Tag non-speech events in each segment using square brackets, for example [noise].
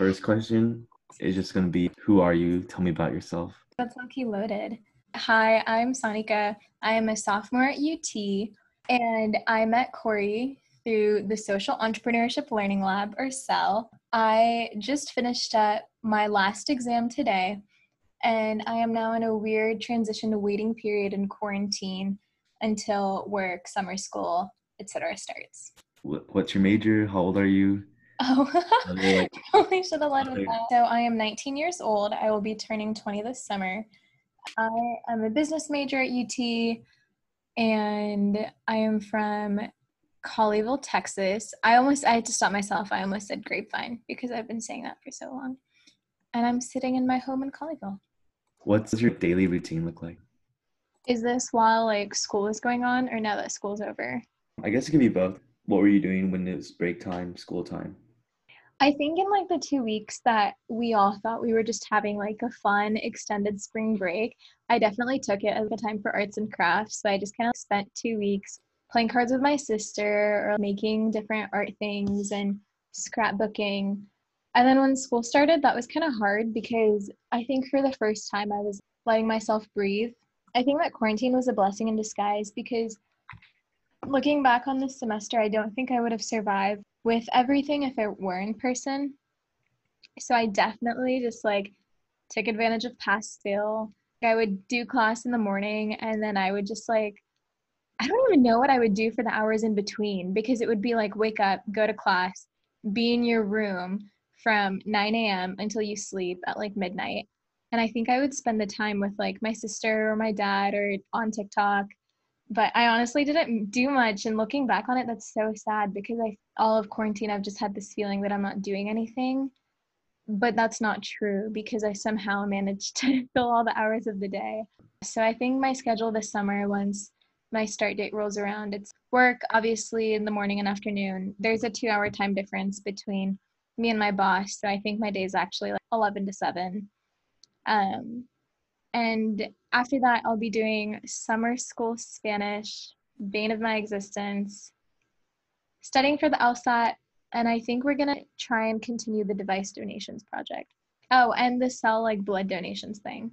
first question is just going to be Who are you? Tell me about yourself. That's lucky loaded. Hi, I'm Sonika. I am a sophomore at UT, and I met Corey through the Social Entrepreneurship Learning Lab, or CEL. I just finished up my last exam today, and I am now in a weird transition to waiting period in quarantine until work, summer school, etc. starts. What's your major? How old are you? Oh, I probably [laughs] should have led with that. So I am 19 years old. I will be turning 20 this summer. I am a business major at UT, and I am from Colleyville, Texas. I almost I had to stop myself. I almost said Grapevine because I've been saying that for so long. And I'm sitting in my home in Colleyville. What does your daily routine look like? Is this while like school is going on or now that school's over? I guess it could be both. What were you doing when it was break time, school time? I think in like the two weeks that we all thought we were just having like a fun extended spring break, I definitely took it as a time for arts and crafts. So I just kind of spent two weeks playing cards with my sister or making different art things and scrapbooking. And then when school started, that was kind of hard because I think for the first time I was letting myself breathe. I think that quarantine was a blessing in disguise because looking back on this semester, I don't think I would have survived with everything if it were in person. So I definitely just like took advantage of pass fail. I would do class in the morning and then I would just like I don't even know what I would do for the hours in between because it would be like wake up, go to class, be in your room from 9 a.m. until you sleep at like midnight. And I think I would spend the time with like my sister or my dad or on TikTok but I honestly didn't do much. And looking back on it, that's so sad because I all of quarantine I've just had this feeling that I'm not doing anything. But that's not true because I somehow managed [laughs] to fill all the hours of the day. So I think my schedule this summer, once my start date rolls around, it's work obviously in the morning and afternoon. There's a two hour time difference between me and my boss. So I think my day is actually like 11 to 7. Um, and after that, I'll be doing summer school Spanish, bane of my existence, studying for the LSAT, and I think we're gonna try and continue the device donations project. Oh, and the CEL like blood donations thing.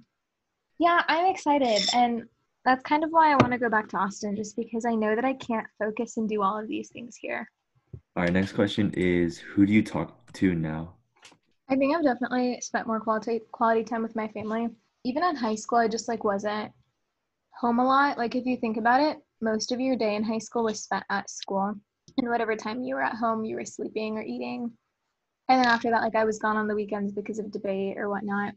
Yeah, I'm excited, and that's kind of why I want to go back to Austin, just because I know that I can't focus and do all of these things here. All right, next question is Who do you talk to now? I think I've definitely spent more quality quality time with my family even in high school, I just like wasn't home a lot. Like if you think about it, most of your day in high school was spent at school. And whatever time you were at home, you were sleeping or eating. And then after that, like I was gone on the weekends because of debate or whatnot.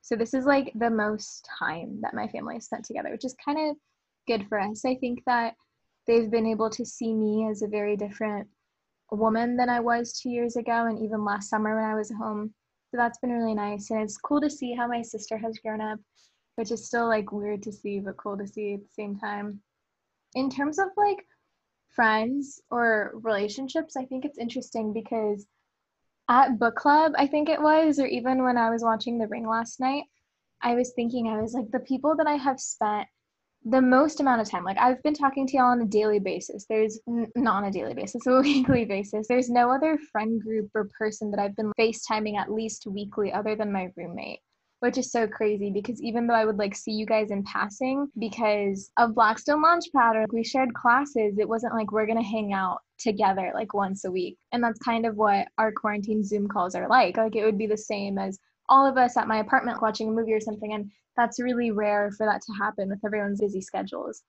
So this is like the most time that my family spent together, which is kind of good for us. I think that they've been able to see me as a very different woman than I was two years ago and even last summer when I was home so that's been really nice. And it's cool to see how my sister has grown up, which is still like weird to see, but cool to see at the same time. In terms of like friends or relationships, I think it's interesting because at book club, I think it was, or even when I was watching The Ring last night, I was thinking, I was like, the people that I have spent the most amount of time. Like I've been talking to y'all on a daily basis. There's n- not on a daily basis, [laughs] a weekly basis. There's no other friend group or person that I've been FaceTiming at least weekly other than my roommate. Which is so crazy because even though I would like see you guys in passing because of Blackstone Launchpad or we shared classes, it wasn't like we're gonna hang out together like once a week. And that's kind of what our quarantine Zoom calls are like. Like it would be the same as all of us at my apartment watching a movie or something. And that's really rare for that to happen with everyone's busy schedules.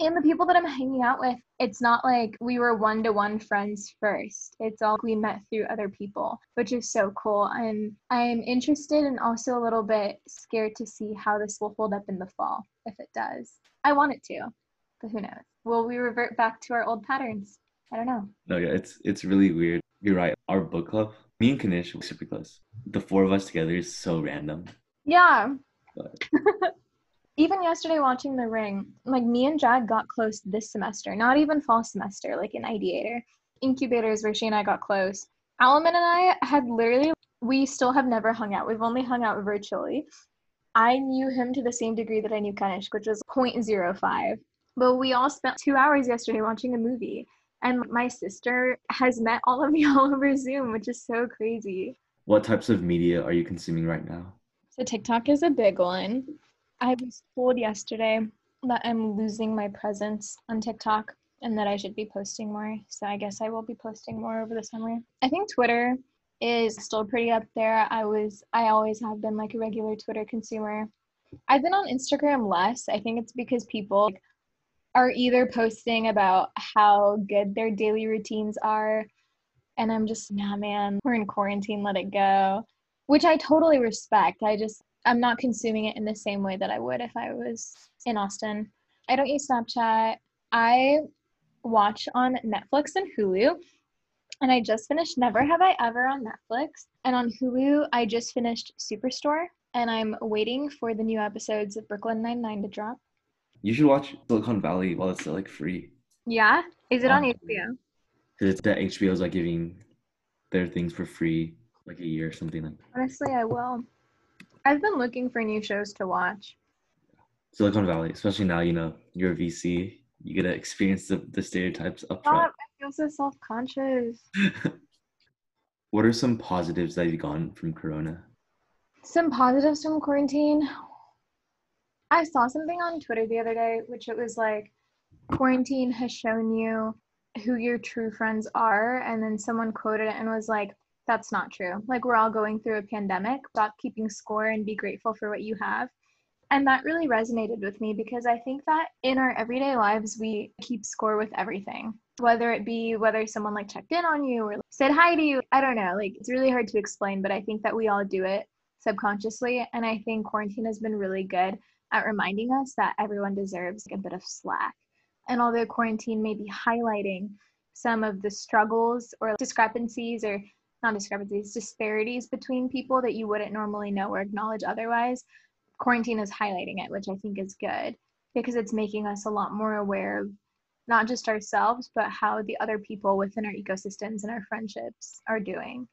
And the people that I'm hanging out with, it's not like we were one to one friends first. It's all we met through other people, which is so cool. And I'm interested and also a little bit scared to see how this will hold up in the fall, if it does. I want it to, but who knows? Will we revert back to our old patterns? I don't know. No, yeah, it's it's really weird. You're right. Our book club, me and Kanishk were super close. The four of us together is so random. Yeah, [laughs] even yesterday watching The Ring, like me and Jag got close this semester, not even fall semester, like in Ideator. Incubators where she and I got close. Alaman and I had literally, we still have never hung out. We've only hung out virtually. I knew him to the same degree that I knew Kanishk, which was 0.05. But we all spent two hours yesterday watching a movie. And my sister has met all of [laughs] y'all over Zoom, which is so crazy. What types of media are you consuming right now? So TikTok is a big one. I was told yesterday that I'm losing my presence on TikTok and that I should be posting more. So I guess I will be posting more over the summer. I think Twitter is still pretty up there. I was I always have been like a regular Twitter consumer. I've been on Instagram less. I think it's because people are either posting about how good their daily routines are and I'm just, nah man, we're in quarantine, let it go. Which I totally respect. I just I'm not consuming it in the same way that I would if I was in Austin. I don't use Snapchat. I watch on Netflix and Hulu. And I just finished Never Have I Ever on Netflix. And on Hulu, I just finished Superstore. And I'm waiting for the new episodes of Brooklyn Nine-Nine to drop. You should watch Silicon Valley while it's still like free. Yeah? Is it on Um, HBO? Because it's that HBO's like giving their things for free like a year or something like that. Honestly, I will. I've been looking for new shows to watch. Silicon Valley, especially now, you know, you're a VC, you get to experience the, the stereotypes up front. I feel so self-conscious. [laughs] what are some positives that you've gotten from Corona? Some positives from quarantine. I saw something on Twitter the other day, which it was like, quarantine has shown you who your true friends are. And then someone quoted it and was like, that's not true. Like, we're all going through a pandemic. Stop keeping score and be grateful for what you have. And that really resonated with me because I think that in our everyday lives, we keep score with everything, whether it be whether someone like checked in on you or said hi to you. I don't know. Like, it's really hard to explain, but I think that we all do it subconsciously. And I think quarantine has been really good at reminding us that everyone deserves like a bit of slack. And although quarantine may be highlighting some of the struggles or discrepancies or not discrepancies, disparities between people that you wouldn't normally know or acknowledge otherwise, quarantine is highlighting it, which I think is good because it's making us a lot more aware of not just ourselves, but how the other people within our ecosystems and our friendships are doing.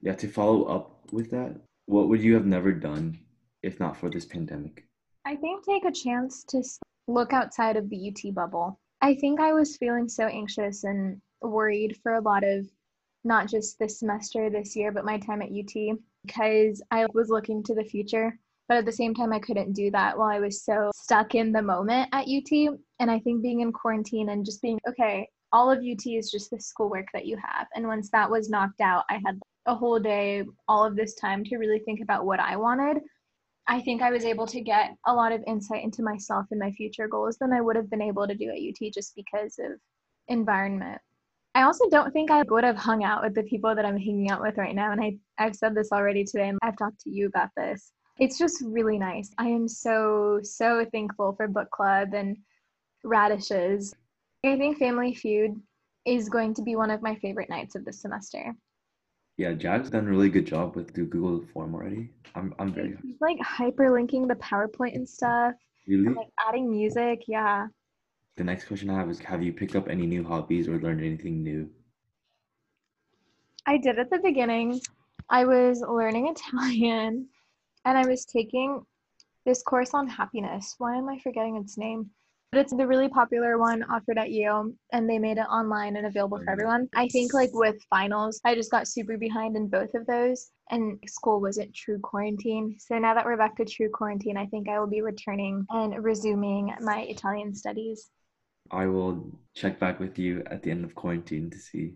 Yeah, to follow up with that, what would you have never done if not for this pandemic? I think take a chance to look outside of the UT bubble. I think I was feeling so anxious and worried for a lot of not just this semester this year, but my time at UT because I was looking to the future. But at the same time, I couldn't do that while I was so stuck in the moment at UT. And I think being in quarantine and just being okay, all of UT is just the schoolwork that you have. And once that was knocked out, I had a whole day, all of this time to really think about what I wanted. I think I was able to get a lot of insight into myself and my future goals than I would have been able to do at UT just because of environment. I also don't think I would have hung out with the people that I'm hanging out with right now. And I, I've said this already today, and I've talked to you about this. It's just really nice. I am so, so thankful for book club and radishes. I think Family Feud is going to be one of my favorite nights of the semester. Yeah, Jack's done a really good job with the Google form already. I'm I'm very. He's like hyperlinking the PowerPoint and stuff, Really? and like adding music. Yeah. The next question I have is have you picked up any new hobbies or learned anything new? I did at the beginning. I was learning [laughs] Italian and I was taking this course on happiness. Why am I forgetting its name? But it's the really popular one offered at Yale and they made it online and available for everyone. I think like with finals, I just got super behind in both of those and school wasn't true quarantine. So now that we're back to true quarantine, I think I will be returning and resuming my Italian studies. I will check back with you at the end of quarantine to see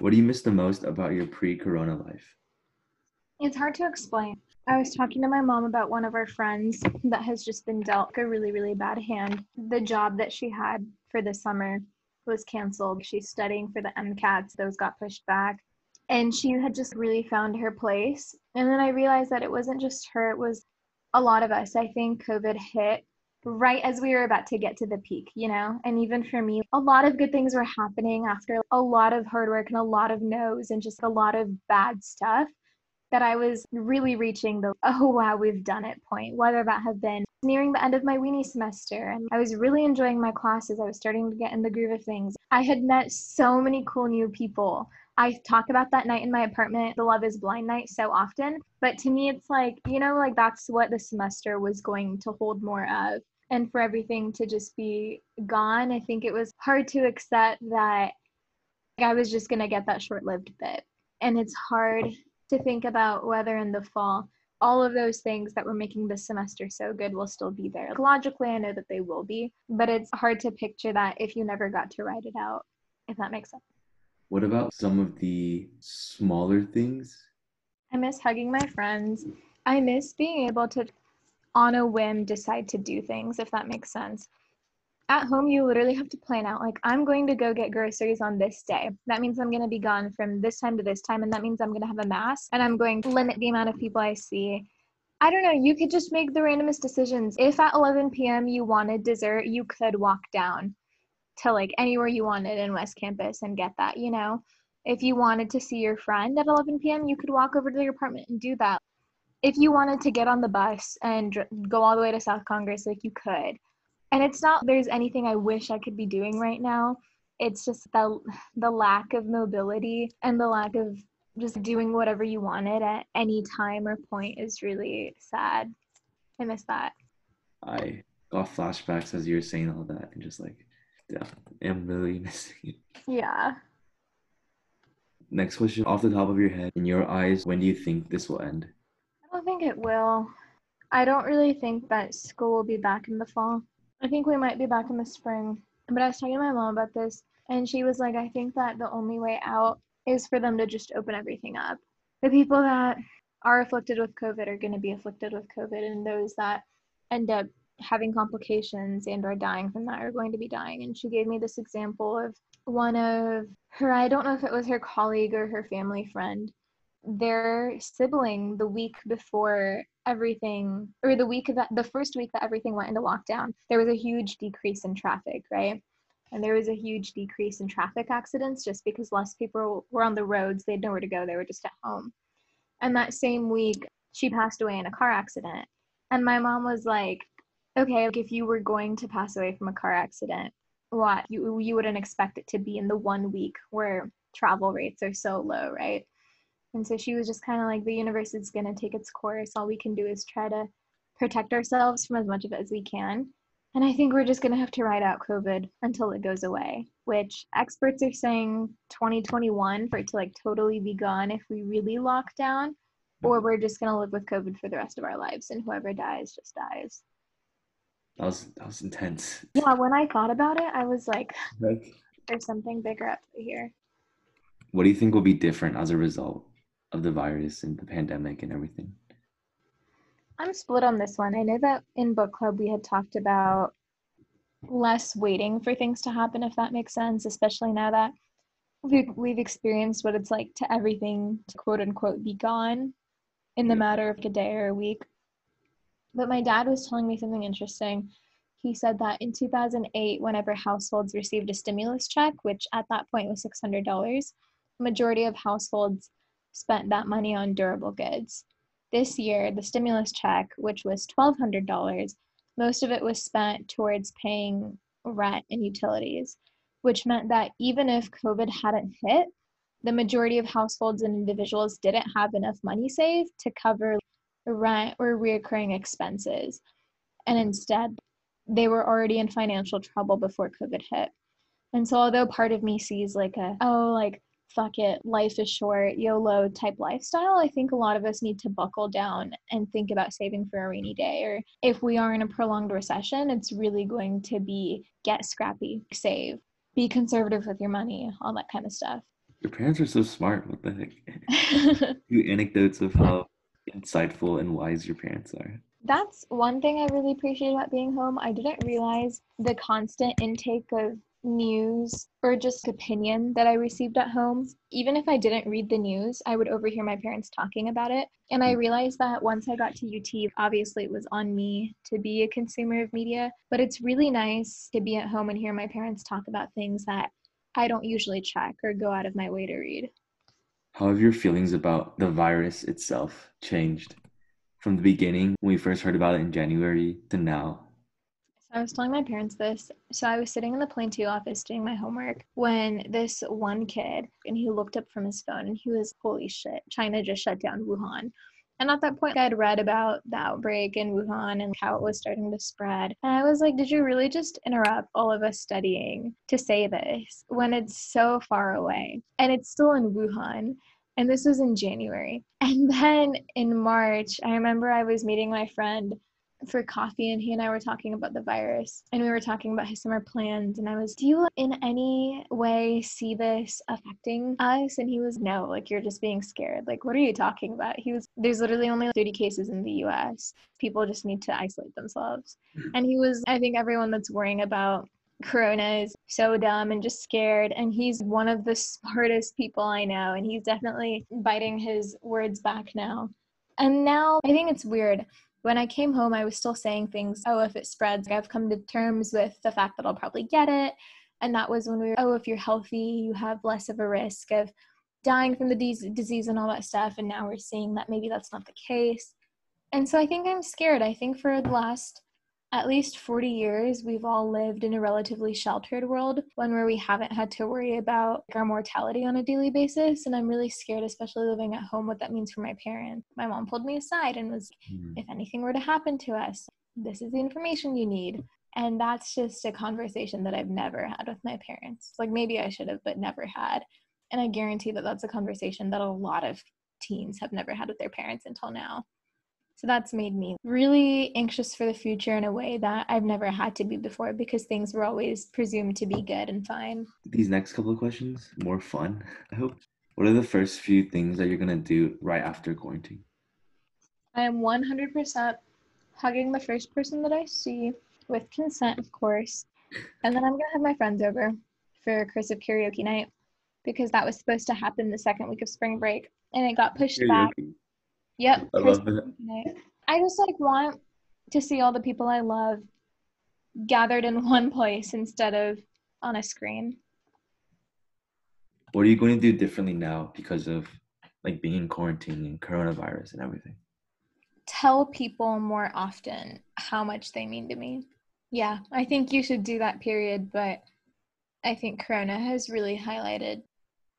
what do you miss the most about your pre-corona life? It's hard to explain. I was talking to my mom about one of our friends that has just been dealt a really, really bad hand. The job that she had for the summer was canceled. She's studying for the MCATs, those got pushed back. And she had just really found her place. And then I realized that it wasn't just her, it was a lot of us. I think COVID hit right as we were about to get to the peak, you know? And even for me, a lot of good things were happening after a lot of hard work and a lot of no's and just a lot of bad stuff that I was really reaching the [laughs] oh wow, we've done it point, whether that have been nearing the end of my weenie semester and I was really enjoying my classes. I was starting to get in the groove of things. I had met so many cool new people. I talk about that night in my apartment, the Love is Blind night, so often. But to me, it's like, you know, like that's what the semester was going to hold more of. And for everything to just be gone, I think it was hard to accept that I was just going to get that short lived bit. And it's hard to think about whether in the fall all of those things that were making this semester so good will still be there. Logically, I know that they will be, but it's hard to picture that if you never got to write it out, if that makes sense. What about some of the smaller things? I miss hugging my friends. I miss being able to, on a whim, decide to do things, if that makes sense. At home you literally have to plan out like i'm going to go get groceries on this day. That means i'm going to be gone from this time to this time and that means i'm going to have a mass and i'm going to limit the amount of people i see. I don't know you could just make the randomest decisions. If at 11 p.m you wanted dessert you could walk down to like anywhere you wanted in west campus and get that you know? If you wanted to see your friend at 11 p.m you could walk over to your apartment and do that if you wanted to get on the bus and go all the way to south congress like you could. And it's not there's anything i wish i could be doing right now. It's just the the lack of mobility and the lack of just doing whatever you wanted at any time or point is really sad. I miss that. I got flashbacks as you were saying all that and just like yeah i'm really [laughs] missing it. Yeah. Next question off the top of your head in your eyes when do you think this will end think it will i don't really think that school will be back in the fall I think we might be back in the spring. But I was talking to my mom about this, and she was like, I think that the only way out is for them to just open everything up. The people that are afflicted with COVID are going to be afflicted with COVID, and those that end up having complications and are dying from that are going to be dying. And she gave me this example of one of her, I don't know if it was her colleague or her family friend, their sibling the week before everything or the week that the first week that everything went into lockdown there was a huge decrease in traffic right? And there was a huge decrease in traffic accidents just because less people were on the roads they had nowhere to go they were just at home. And that same week she passed away in a car accident. And my mom was like okay like if you were going to pass away from a car accident what you you wouldn't expect it to be in the one week where travel rates are so low right and so she was just kind of like, the universe is going to take its course. All we can do is try to protect ourselves from as much of it as we can. And I think we're just going to have to ride out COVID until it goes away, which experts are saying 2021 for it to like totally be gone if we really lock down, or mm-hmm. we're just going to live with COVID for the rest of our lives and whoever dies just dies. That was that was intense. Yeah, when I thought about it, I was like, there's something bigger up here. What do you think will be different as a result? Of the virus and the pandemic and everything? I'm split on this one. I know that in book club we had talked about less waiting for things to happen, if that makes sense, especially now that we've, we've experienced what it's like to everything to quote unquote be gone in the mm. matter of a day or a week. But my dad was telling me something interesting. He said that in 2008, whenever households received a stimulus check, which at that point was $600, majority of households spent that money on durable goods. This year, the stimulus check, which was $1,200, most of it was spent towards paying rent and utilities, which meant that even if COVID hadn't hit, the majority of households and individuals didn't have enough money saved to cover rent or reoccurring expenses. And instead, they were already in financial trouble before COVID hit. And so, although part of me sees like a, oh, like fuck it, life is short, YOLO type lifestyle, I think a lot of us need to buckle down and think about saving for a rainy day. Or if we are in a prolonged recession, it's really going to be get scrappy, save, be conservative with your money, all that kind of stuff. Your parents are so smart. What the heck? [laughs] Few anecdotes of how insightful and wise your parents are. That's one thing I really appreciate about being home. I didn't realize the constant intake of news or just opinion that I received at home. Even if I didn't read the news, I would overhear my parents talking about it. And I hmm. realized that once I got to UT, obviously it was on me to be a consumer of media, but it's really nice to be at home and hear my parents talk about things that I don't usually check or go out of my way to read. How have your feelings about the virus itself changed from the beginning when we first heard about it in January to now? I was telling my parents this. So I was sitting in the Plan II office doing my homework when this one kid and he looked up from his phone and he was, holy shit, China just shut down Wuhan. And at that point, I had read about the outbreak in Wuhan and how it was starting to spread. And I was like, did you really just interrupt all of us studying to say this when it's so far away? And it's still in Wuhan. And this was in January. And then in March, I remember I was meeting my friend for coffee and he and I were talking about the virus and we were talking about his summer plans and I was, Do you in any way see this affecting us? And he was, No, like you're just being scared. Like, what are you talking about? He was, There's literally only 30 cases in the US. People just need to isolate themselves. Hmm. And he was, I think everyone that's worrying about Corona is so dumb and just scared. And he's one of the smartest people I know. And he's definitely biting his words back now. And now I think it's weird when I came home, I was still saying things, oh, if it spreads, I've come to terms with the fact that I'll probably get it. And that was when we were, oh, if you're healthy, you have less of a risk of dying from the de- disease and all that stuff. And now we're seeing that maybe that's not the case. And so I think I'm scared. I think for the last at least 40 years, we've all lived in a relatively sheltered world, one where we haven't had to worry about our mortality on a daily basis. And I'm really scared, especially living at home, what that means for my parents. My mom pulled me aside and was, mm. if anything were to happen to us, this is the information you need. And that's just a conversation that I've never had with my parents. Like maybe I should have, but never had. And I guarantee that that's a conversation that a lot of teens have never had with their parents until now. So that's made me really anxious for the future in a way that I've never had to be before because things were always presumed to be good and fine. These next couple of questions, more fun, [laughs] I hope. What are the first few things that you're going to do right after quarantine? I am 100% hugging the first person that I see with consent, of course. And then I'm going to have my friends over for a cursive karaoke night because that was supposed to happen the second week of spring break and it got pushed karaoke. back Yep. I love it. I just like want to see all the people I love gathered in [laughs] one place instead of on a screen. What are you going to do differently now because of like being in quarantine and coronavirus and everything? Tell people more often how much they mean to me. Yeah, I think you should do that period, but I think Corona has really highlighted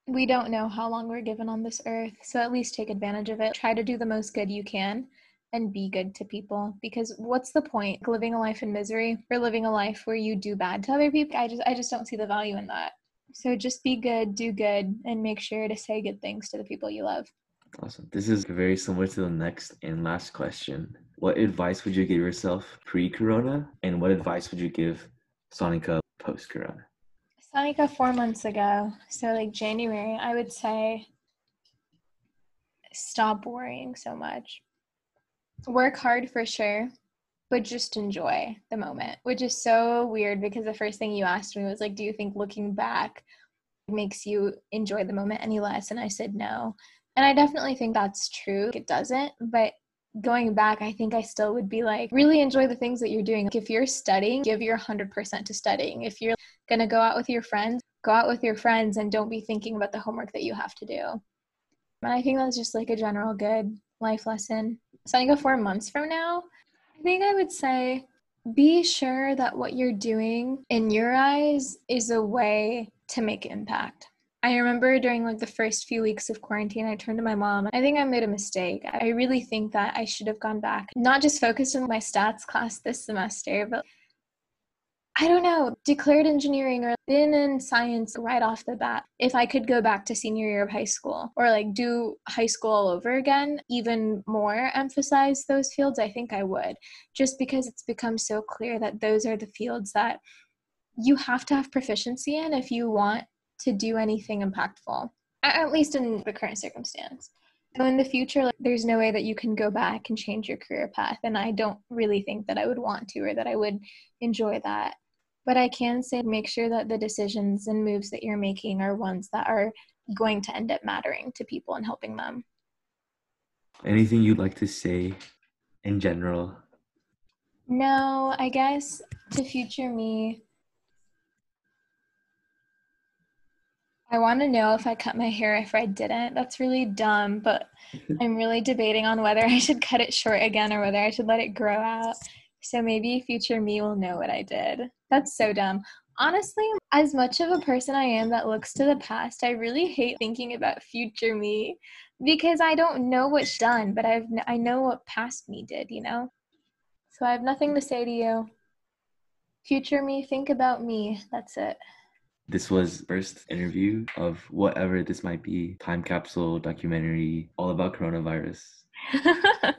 we don't know how long we're given on this earth, so at least take advantage of it. Try to do the most good you can and be good to people because what's the point living a life in misery or living a life where you do bad to other people? I just I just don't see the value in that. So just be good, do good and make sure to say good things to the people you love. Awesome. This is very similar to the next and last question. What advice would you give yourself pre-corona and what advice would you give Sonika post-corona? Sonika four months ago, so like January, I would say stop worrying so much. Work hard for sure, but just enjoy the moment, which is so weird because the first thing you asked me was like, Do you think looking back makes you enjoy the moment any less? And I said no. And I definitely think that's true. It doesn't, but going back, I think I still would be like, really enjoy the things that you're doing. Like If you're studying, give your 100% to studying. If you're going to go out with your friends, go out with your friends and don't be thinking about the homework that you have to do. And I think that's just like a general good life lesson. Setting go four months from now, I think I would say be sure that what you're doing in your eyes is a way to make impact. I remember during like the first few weeks of quarantine, I turned to my mom. I think I made a mistake. I really think that I should have gone back, not just focused on my stats class this semester, but I don't know, declared engineering or been in science right off the bat. If I could go back to senior year of high school or like do high school all over again, even more emphasize those fields, I think I would. Just because it's become so clear that those are the fields that you have to have proficiency in if you want to do anything impactful, at least in the current circumstance. So in the future, like, there's no way that you can go back and change your career path. And I don't really think that I would want to or that I would enjoy that. But I can say make sure that the decisions and moves that you're making are ones that are going to end up mattering to people and helping them. Anything you'd like to say in general? No, I guess to future me, I want to know if I cut my hair if I didn't. That's really dumb, but [laughs] I'm really debating on whether [laughs] I should cut it short again or whether I should let it grow out. So maybe future me will know what I did. That's so dumb. Honestly, as much of a person I am that looks to the past, I really hate thinking about future me because I don't know what's done, but I've I know what past me did, you know? So I have nothing to say to you. Future me, think about me. That's it. This was first interview of whatever this might be, time capsule, documentary, all about coronavirus. [laughs]